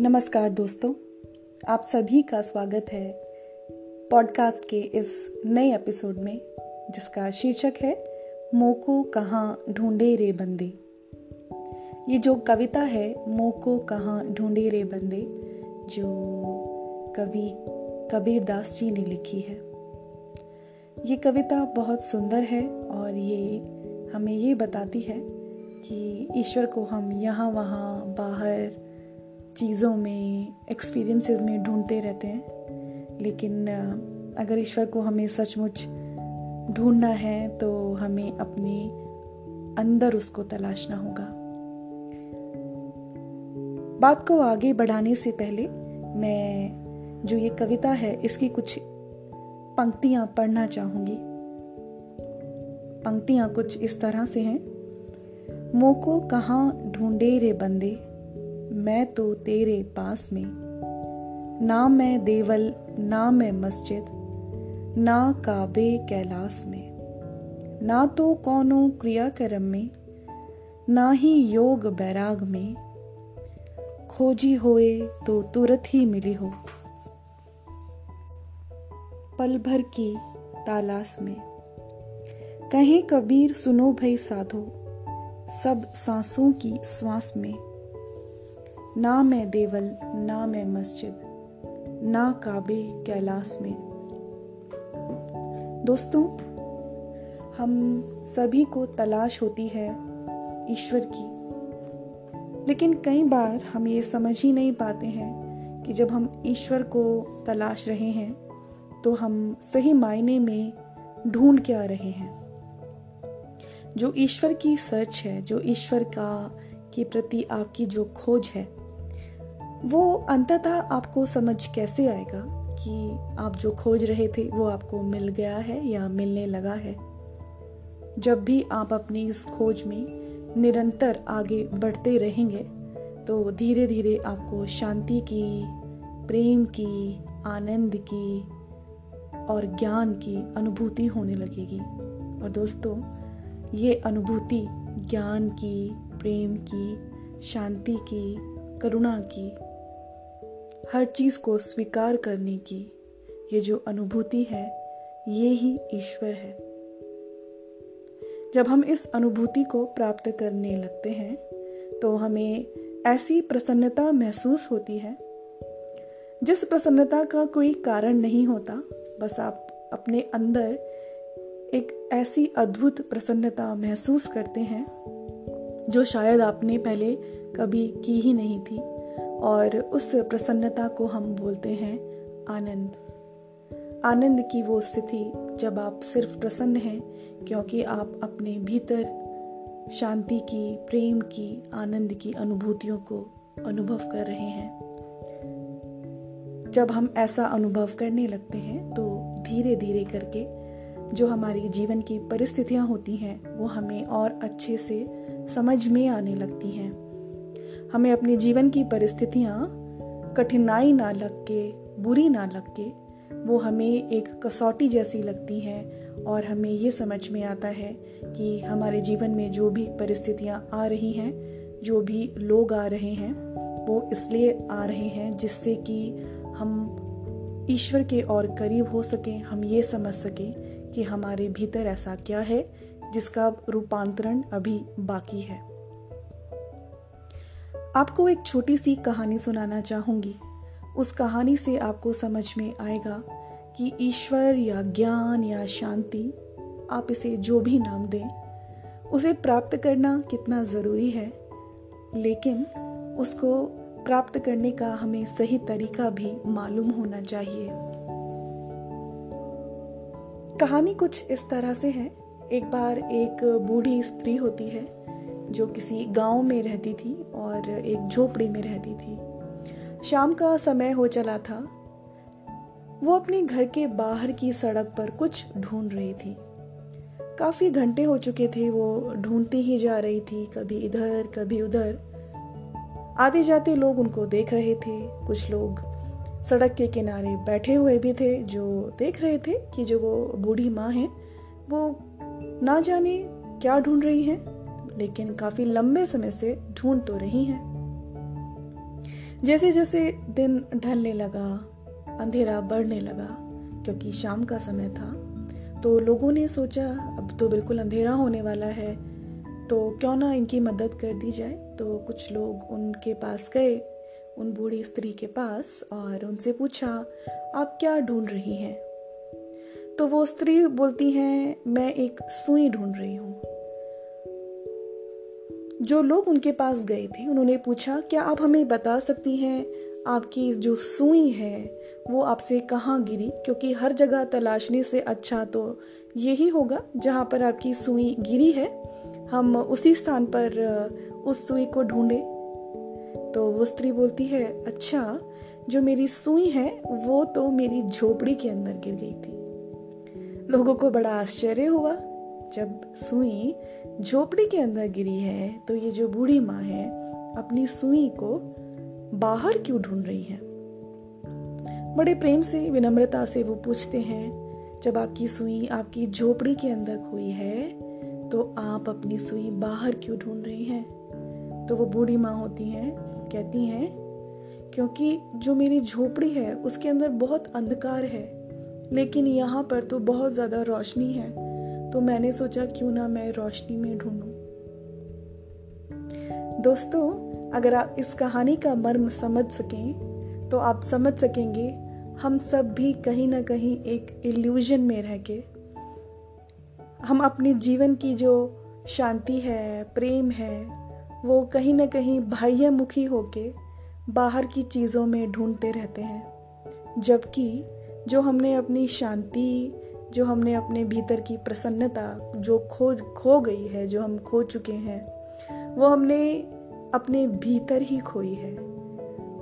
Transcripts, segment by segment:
नमस्कार दोस्तों, आप सभी का स्वागत है पॉडकास्ट के इस नए एपिसोड में, जिसका शीर्षक है, मोको कहाँ ढूंढे रे बंदे। ये जो कविता है, मोको कहाँ ढूंढे रे बंदे, जो कवि कबीर दास जी ने लिखी है। ये कविता बहुत सुंदर है और ये हमें ये बताती है कि ईश्वर को हम यहाँ वहाँ बाहर चीज़ों में एक्सपीरियंसेस में ढूंढते रहते हैं। लेकिन अगर ईश्वर को हमें सचमुच ढूंढना है तो हमें अपने अंदर उसको तलाशना होगा। बात को आगे बढ़ाने से पहले, मैं, जो ये कविता है, इसकी कुछ पंक्तियाँ पढ़ना चाहूँगी। पंक्तियाँ कुछ इस तरह से हैं। मोको कहाँ ढूंढे रे बंदे? मैं तो तेरे पास में। ना मैं देवल, ना मैं मस्जिद, ना काबे कैलाश में। ना तो कौनो क्रियाक्रम में, ना ही योग बैराग में। खोजी होए तो तुरंत ही मिली हो। पल भर की तालाश में। कहें कबीर, सुनो भई साधो, सब सांसों की श्वास में। ना मैं देवल, ना मैं मस्जिद, ना काबे कैलाश में। दोस्तों, हम सभी को तलाश होती है ईश्वर की। लेकिन कई बार हम ये समझ ही नहीं पाते हैं कि जब हम ईश्वर को तलाश रहे हैं तो हम सही मायने में ढूंढ क्या रहे हैं। जो ईश्वर की सर्च है, जो ईश्वर का, के प्रति आपकी जो खोज है वो अंततः आपको समझ कैसे आएगा कि आप जो खोज रहे थे, वो आपको मिल गया है या मिलने लगा है? जब भी आप अपनी इस खोज में निरंतर आगे बढ़ते रहेंगे तो धीरे धीरे आपको शांति की, प्रेम की, आनंद की और ज्ञान की अनुभूति होने लगेगी। और दोस्तों, ये अनुभूति ज्ञान की, प्रेम की, शांति की, करुणा की हर चीज़ को स्वीकार करने की ये जो अनुभूति है, ये ही ईश्वर है। जब हम इस अनुभूति को प्राप्त करने लगते हैं तो हमें ऐसी प्रसन्नता महसूस होती है, जिस प्रसन्नता का कोई कारण नहीं होता, बस आप अपने अंदर एक ऐसी अद्भुत प्रसन्नता महसूस करते हैं, जो शायद आपने पहले कभी की ही नहीं थी। और उस प्रसन्नता को हम बोलते हैं आनंद। आनंद की वो स्थिति जब आप सिर्फ़ प्रसन्न हैं, क्योंकि आप अपने भीतर शांति की, प्रेम की, आनंद की अनुभूतियों को अनुभव कर रहे हैं। जब हम ऐसा अनुभव करने लगते हैं तो धीरे धीरे करके जो हमारी जीवन की परिस्थितियाँ होती हैं, वो हमें और अच्छे से समझ में आने लगती हैं। हमें अपने जीवन की परिस्थितियाँ कठिनाई ना लग के, बुरी ना लग के, वो हमें एक कसौटी जैसी लगती हैं और हमें ये समझ में आता है कि हमारे जीवन में जो भी परिस्थितियाँ आ रही हैं, जो भी लोग आ रहे हैं, वो इसलिए आ रहे हैं जिससे कि हम ईश्वर के और करीब हो सकें, हम ये समझ सकें कि हमारे भीतर ऐसा क्या है जिसका रूपांतरण अभी बाकी है। आपको एक छोटी सी कहानी सुनाना चाहूँगी। उस कहानी से आपको समझ में आएगा कि ईश्वर या ज्ञान या शांति, आप इसे जो भी नाम दें, उसे प्राप्त करना कितना ज़रूरी है। लेकिन उसको प्राप्त करने का हमें सही तरीका भी मालूम होना चाहिए। कहानी कुछ इस तरह से है। एक बार एक बूढ़ी स्त्री होती है जो किसी गाँव में रहती थी और एक झोपड़ी में रहती थी। शाम का समय हो चला था। वो अपने घर के बाहर की सड़क पर कुछ ढूंढ रही थी। काफ़ी घंटे हो चुके थे वो ढूंढती ही जा रही थी, कभी इधर, कभी उधर। आते जाते लोग उनको देख रहे थे। कुछ लोग सड़क के किनारे बैठे हुए भी थे, जो देख रहे थे कि जो वो बूढ़ी माँ है, वो ना जाने क्या ढूंढ रही हैं। लेकिन काफ़ी लंबे समय से ढूंढ तो रही हैं। जैसे जैसे दिन ढलने लगा, अंधेरा बढ़ने लगा, क्योंकि शाम का समय था तो लोगों ने सोचा, अब तो बिल्कुल अंधेरा होने वाला है तो क्यों ना इनकी मदद कर दी जाए। तो कुछ लोग उनके पास गए, उन बूढ़ी स्त्री के पास और उनसे पूछा, आप क्या ढूंढ रही हैं? तो वो स्त्री बोलती हैं, मैं एक सुई ढूंढ रही हूँ। जो लोग उनके पास गए थे, उन्होंने पूछा, क्या आप हमें बता सकती हैं, आपकी जो सुई है, वो आपसे कहाँ गिरी? क्योंकि हर जगह तलाशने से अच्छा तो यही होगा, जहाँ पर आपकी सुई गिरी है। हम उसी स्थान पर, उस सुई को ढूंढे। तो वो स्त्री बोलती है अच्छा जो मेरी सुई है, वो तो मेरी झोपड़ी के अंदर गिर गई थी। लोगों को बड़ा आश्चर्य हुआ, जब सुई झोपड़ी के अंदर गिरी है तो ये जो बूढ़ी माँ है, अपनी सुई को बाहर क्यों ढूंढ रही है? बड़े प्रेम से, विनम्रता से वो पूछते हैं, जब आपकी सुई आपकी झोपड़ी के अंदर खोई है तो आप अपनी सुई बाहर क्यों ढूंढ रही हैं? तो वो बूढ़ी माँ होती हैं, कहती हैं, क्योंकि जो मेरी झोपड़ी है, उसके अंदर बहुत अंधकार है, लेकिन यहाँ पर तो बहुत ज़्यादा रोशनी है तो मैंने सोचा क्यों ना मैं रोशनी में ढूंढूं। दोस्तों, अगर आप इस कहानी का मर्म समझ सकें तो आप समझ सकेंगे, हम सब भी कहीं ना कहीं एक इल्यूजन में रह के। हम अपने जीवन की जो शांति है, प्रेम है, वो कहीं ना कहीं बाह्यमुखी होके बाहर की चीज़ों में ढूंढते रहते हैं। जबकि जो हमने अपनी शांति जो हमने अपने भीतर की प्रसन्नता, जो खो खो गई है, जो हम खो चुके हैं, वो हमने अपने भीतर ही खोई है।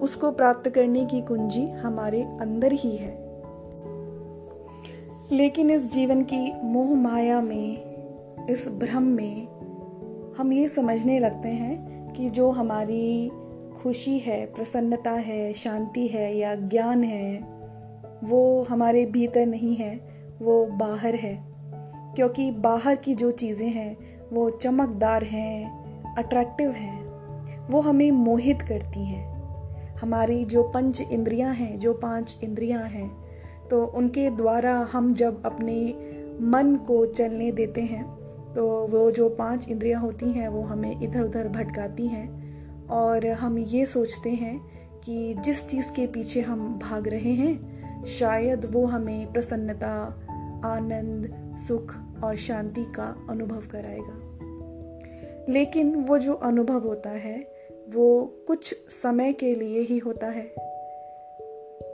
उसको प्राप्त करने की कुंजी हमारे अंदर ही है। लेकिन इस जीवन की मोह माया में, इस भ्रम में, हम ये समझने लगते हैं कि जो हमारी खुशी है, प्रसन्नता है, शांति है या ज्ञान है, वो हमारे भीतर नहीं है। वो बाहर है। क्योंकि बाहर की जो चीज़ें हैं, वो चमकदार हैं अट्रैक्टिव हैं। वो हमें मोहित करती हैं। हमारी जो पंच इंद्रियाँ हैं, जो पाँच इंद्रियाँ हैं तो उनके द्वारा हम जब अपने मन को चलने देते हैं तो वो जो पाँच इंद्रियाँ होती हैं, वो हमें इधर उधर भटकाती हैं। और हम ये सोचते हैं कि जिस चीज़ के पीछे हम भाग रहे हैं, शायद वो हमें प्रसन्नता आनंद, सुख और शांति का अनुभव कराएगा। लेकिन वो जो अनुभव होता है, वो कुछ समय के लिए ही होता है।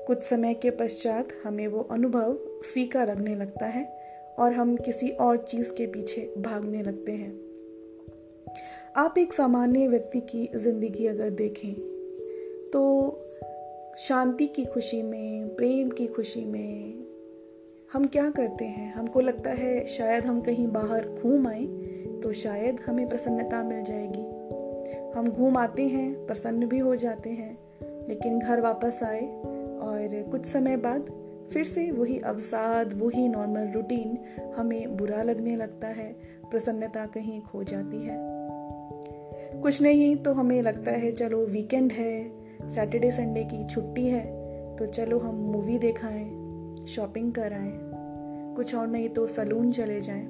कुछ समय के पश्चात हमें वो अनुभव फीका लगने लगता है और हम किसी और चीज़ के पीछे भागने लगते हैं। आप एक सामान्य व्यक्ति की ज़िंदगी अगर देखें तो शांति की खुशी में, प्रेम की खुशी में हम क्या करते हैं? हमको लगता है शायद हम कहीं बाहर घूम आए तो शायद हमें प्रसन्नता मिल जाएगी। हम घूम आते हैं, प्रसन्न भी हो जाते हैं, लेकिन घर वापस आए और कुछ समय बाद फिर से वही अवसाद, वही नॉर्मल रूटीन हमें बुरा लगने लगता है, प्रसन्नता कहीं खो जाती है। कुछ नहीं तो हमें लगता है चलो वीकेंड है सैटरडे संडे की छुट्टी है तो चलो हम मूवी दिखाएँ शॉपिंग कराएँ कुछ और नहीं तो सलून चले जाएँ।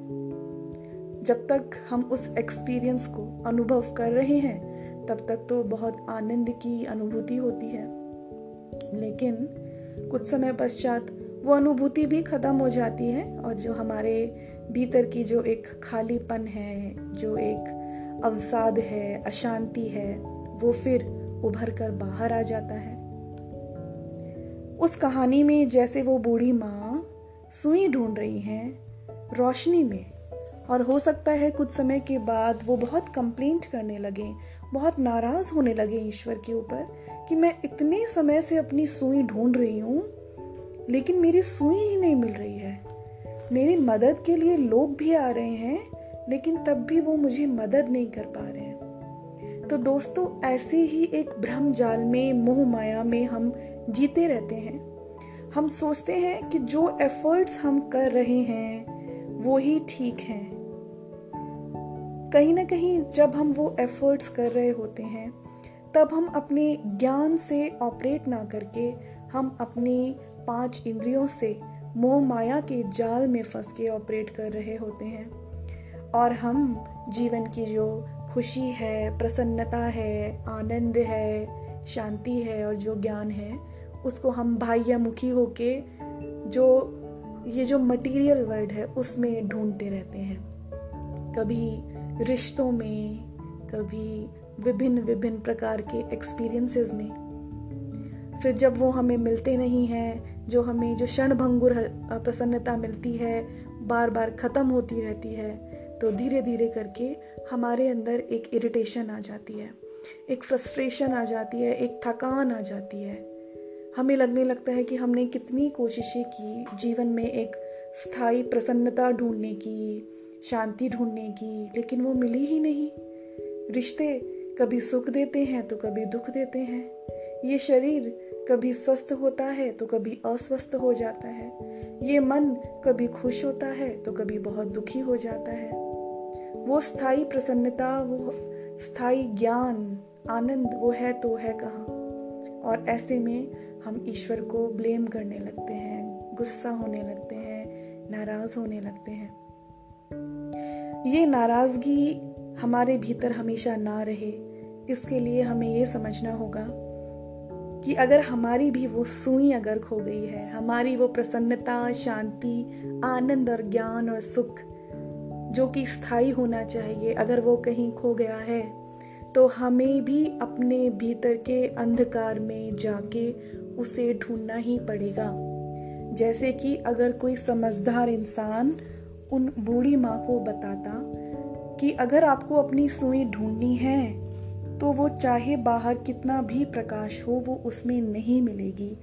जब तक हम उस एक्सपीरियंस को अनुभव कर रहे हैं, तब तक तो बहुत आनंद की अनुभूति होती है। लेकिन कुछ समय पश्चात वो अनुभूति भी खत्म हो जाती है और जो हमारे भीतर की जो एक खालीपन है, जो एक अवसाद है, अशांति है, वो फिर उभर कर बाहर आ जाता है। उस कहानी में जैसे वो बूढ़ी माँ सुई ढूंढ रही हैं रोशनी में, और हो सकता है कुछ समय के बाद वो बहुत कंप्लेंट करने लगे, बहुत नाराज़ होने लगे ईश्वर के ऊपर कि मैं इतने समय से अपनी सुई ढूंढ रही हूँ, लेकिन मेरी सुई ही नहीं मिल रही है। मेरी मदद के लिए लोग भी आ रहे हैं, लेकिन तब भी वो मुझे मदद नहीं कर पा रहे हैं। तो दोस्तों, ऐसे ही एक भ्रम जाल में, मोह माया में हम जीते रहते हैं। हम सोचते हैं कि जो एफर्ट्स हम कर रहे हैं, वो ही ठीक हैं। कहीं ना कहीं जब हम वो एफर्ट्स कर रहे होते हैं, तब हम अपने ज्ञान से ऑपरेट ना करके हम अपनी पाँच इंद्रियों से मोह माया के जाल में फंस के ऑपरेट कर रहे होते हैं। और हम जीवन की जो खुशी है, प्रसन्नता है, आनंद है, शांति है और जो ज्ञान है उसको हम बाह्यमुखी होके जो, ये जो मटेरियल वर्ल्ड है, उसमें ढूंढते रहते हैं। कभी रिश्तों में, कभी विभिन्न विभिन्न प्रकार के एक्सपीरियंसेस में। फिर जब वो हमें मिलते नहीं हैं, जो हमें, जो क्षण भंगुर प्रसन्नता मिलती है बार बार ख़त्म होती रहती है तो धीरे धीरे करके हमारे अंदर एक इरिटेशन आ जाती है। एक फ्रस्ट्रेशन आ जाती है, एक थकान आ जाती है। हमें लगने लगता है कि हमने कितनी कोशिशें की जीवन में एक स्थायी प्रसन्नता ढूँढने की, शांति ढूँढने की, लेकिन वो मिली ही नहीं। रिश्ते कभी सुख देते हैं तो कभी दुख देते हैं। ये शरीर कभी स्वस्थ होता है तो कभी अस्वस्थ हो जाता है। ये मन कभी खुश होता है तो कभी बहुत दुखी हो जाता है। वो स्थायी प्रसन्नता, वो स्थायी ज्ञान, आनंद, वो है तो है कहाँ। और ऐसे में हम ईश्वर को ब्लेम करने लगते हैं, गुस्सा होने लगते हैं, नाराज़ होने लगते हैं। ये नाराज़गी हमारे भीतर हमेशा ना रहे, इसके लिए हमें ये समझना होगा कि अगर हमारी भी वो सुई अगर खो गई है, हमारी वो प्रसन्नता, शांति, आनंद और ज्ञान और सुख जो कि स्थायी होना चाहिए, अगर वो कहीं खो गया है तो हमें भी अपने भीतर के अंधकार में जाके उसे ढूंढना ही पड़ेगा। जैसे कि अगर कोई समझदार इंसान उन बूढ़ी माँ को बताता कि अगर आपको अपनी सुई ढूंढनी है तो वो चाहे बाहर कितना भी प्रकाश हो, वो उसमें नहीं मिलेगी,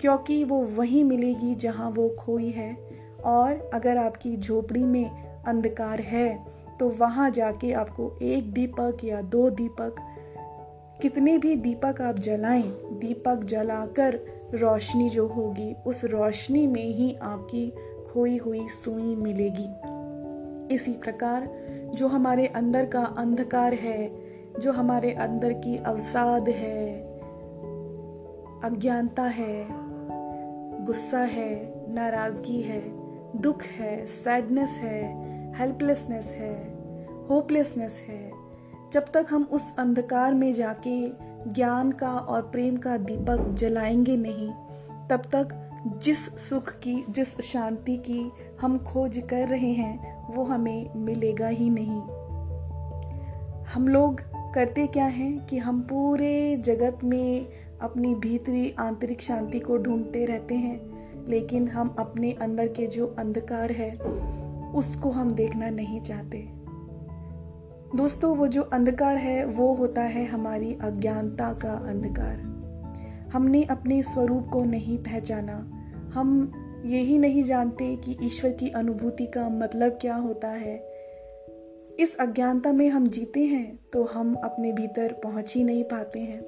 क्योंकि वो वहीं मिलेगी जहाँ वो खोई है। और अगर आपकी झोपड़ी में अंधकार है तो वहाँ जाके आपको एक दीपक या दो दीपक कितने भी दीपक आप जलाएँ, दीपक जलाकर रोशनी जो होगी, उस रोशनी में ही आपकी खोई हुई सुई मिलेगी। इसी प्रकार जो हमारे अंदर का अंधकार है, जो हमारे अंदर की अवसाद है, अज्ञानता है, गुस्सा है, नाराज़गी है, दुख है सैडनेस है हेल्पलेसनेस है होपलेसनेस है जब तक हम उस अंधकार में जाके ज्ञान का और प्रेम का दीपक जलाएँगे नहीं, तब तक जिस सुख की, जिस शांति की हम खोज कर रहे हैं, वो हमें मिलेगा ही नहीं। हम लोग करते क्या हैं कि हम पूरे जगत में अपनी भीतरी आंतरिक शांति को ढूंढते रहते हैं, लेकिन हम अपने अंदर के जो अंधकार है, उसको हम देखना नहीं चाहते। दोस्तों, वो जो अंधकार है, वो होता है हमारी अज्ञानता का अंधकार। हमने अपने स्वरूप को नहीं पहचाना। हम यही नहीं जानते कि ईश्वर की अनुभूति का मतलब क्या होता है। इस अज्ञानता में हम जीते हैं तो हम अपने भीतर पहुँच ही नहीं पाते हैं।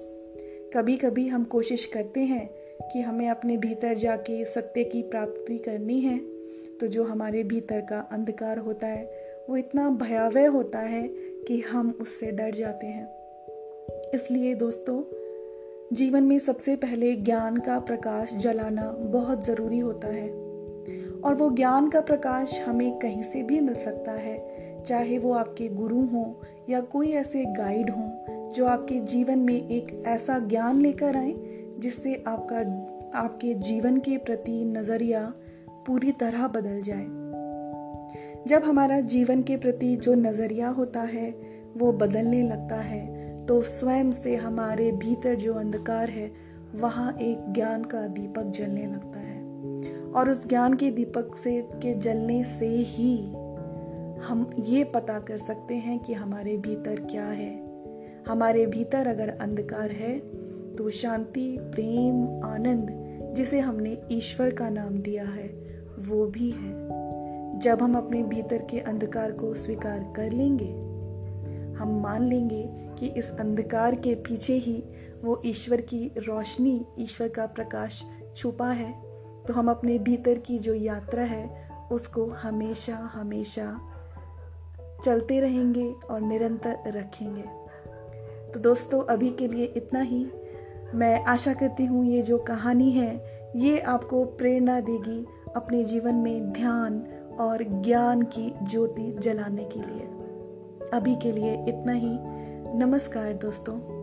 कभी कभी हम कोशिश करते हैं कि हमें अपने भीतर जाके सत्य की प्राप्ति करनी है तो जो हमारे भीतर का अंधकार होता है, वो इतना भयावह होता है कि हम उससे डर जाते हैं। इसलिए दोस्तों, जीवन में सबसे पहले ज्ञान का प्रकाश जलाना बहुत ज़रूरी होता है। और वो ज्ञान का प्रकाश हमें कहीं से भी मिल सकता है, चाहे वो आपके गुरु हों या कोई ऐसे गाइड हों जो आपके जीवन में एक ऐसा ज्ञान लेकर आए जिससे आपका, आपके जीवन के प्रति नज़रिया पूरी तरह बदल जाए। जब हमारा जीवन के प्रति जो नज़रिया होता है, वो बदलने लगता है तो स्वयं से हमारे भीतर जो अंधकार है, वहाँ एक ज्ञान का दीपक जलने लगता है। और उस ज्ञान के दीपक से, के जलने से ही हम ये पता कर सकते हैं कि हमारे भीतर क्या है। हमारे भीतर अगर अंधकार है तो शांति, प्रेम, आनंद, जिसे हमने ईश्वर का नाम दिया है, वो भी है। जब हम अपने भीतर के अंधकार को स्वीकार कर लेंगे, हम मान लेंगे कि इस अंधकार के पीछे ही वो ईश्वर की रोशनी, ईश्वर का प्रकाश छुपा है तो हम अपने भीतर की जो यात्रा है, उसको हमेशा हमेशा चलते रहेंगे और निरंतर रखेंगे। तो दोस्तों, अभी के लिए इतना ही। मैं आशा करती हूँ ये जो कहानी है, ये आपको प्रेरणा देगी अपने जीवन में ध्यान और ज्ञान की ज्योति जलाने के लिए। अभी के लिए इतना ही। नमस्कार दोस्तों।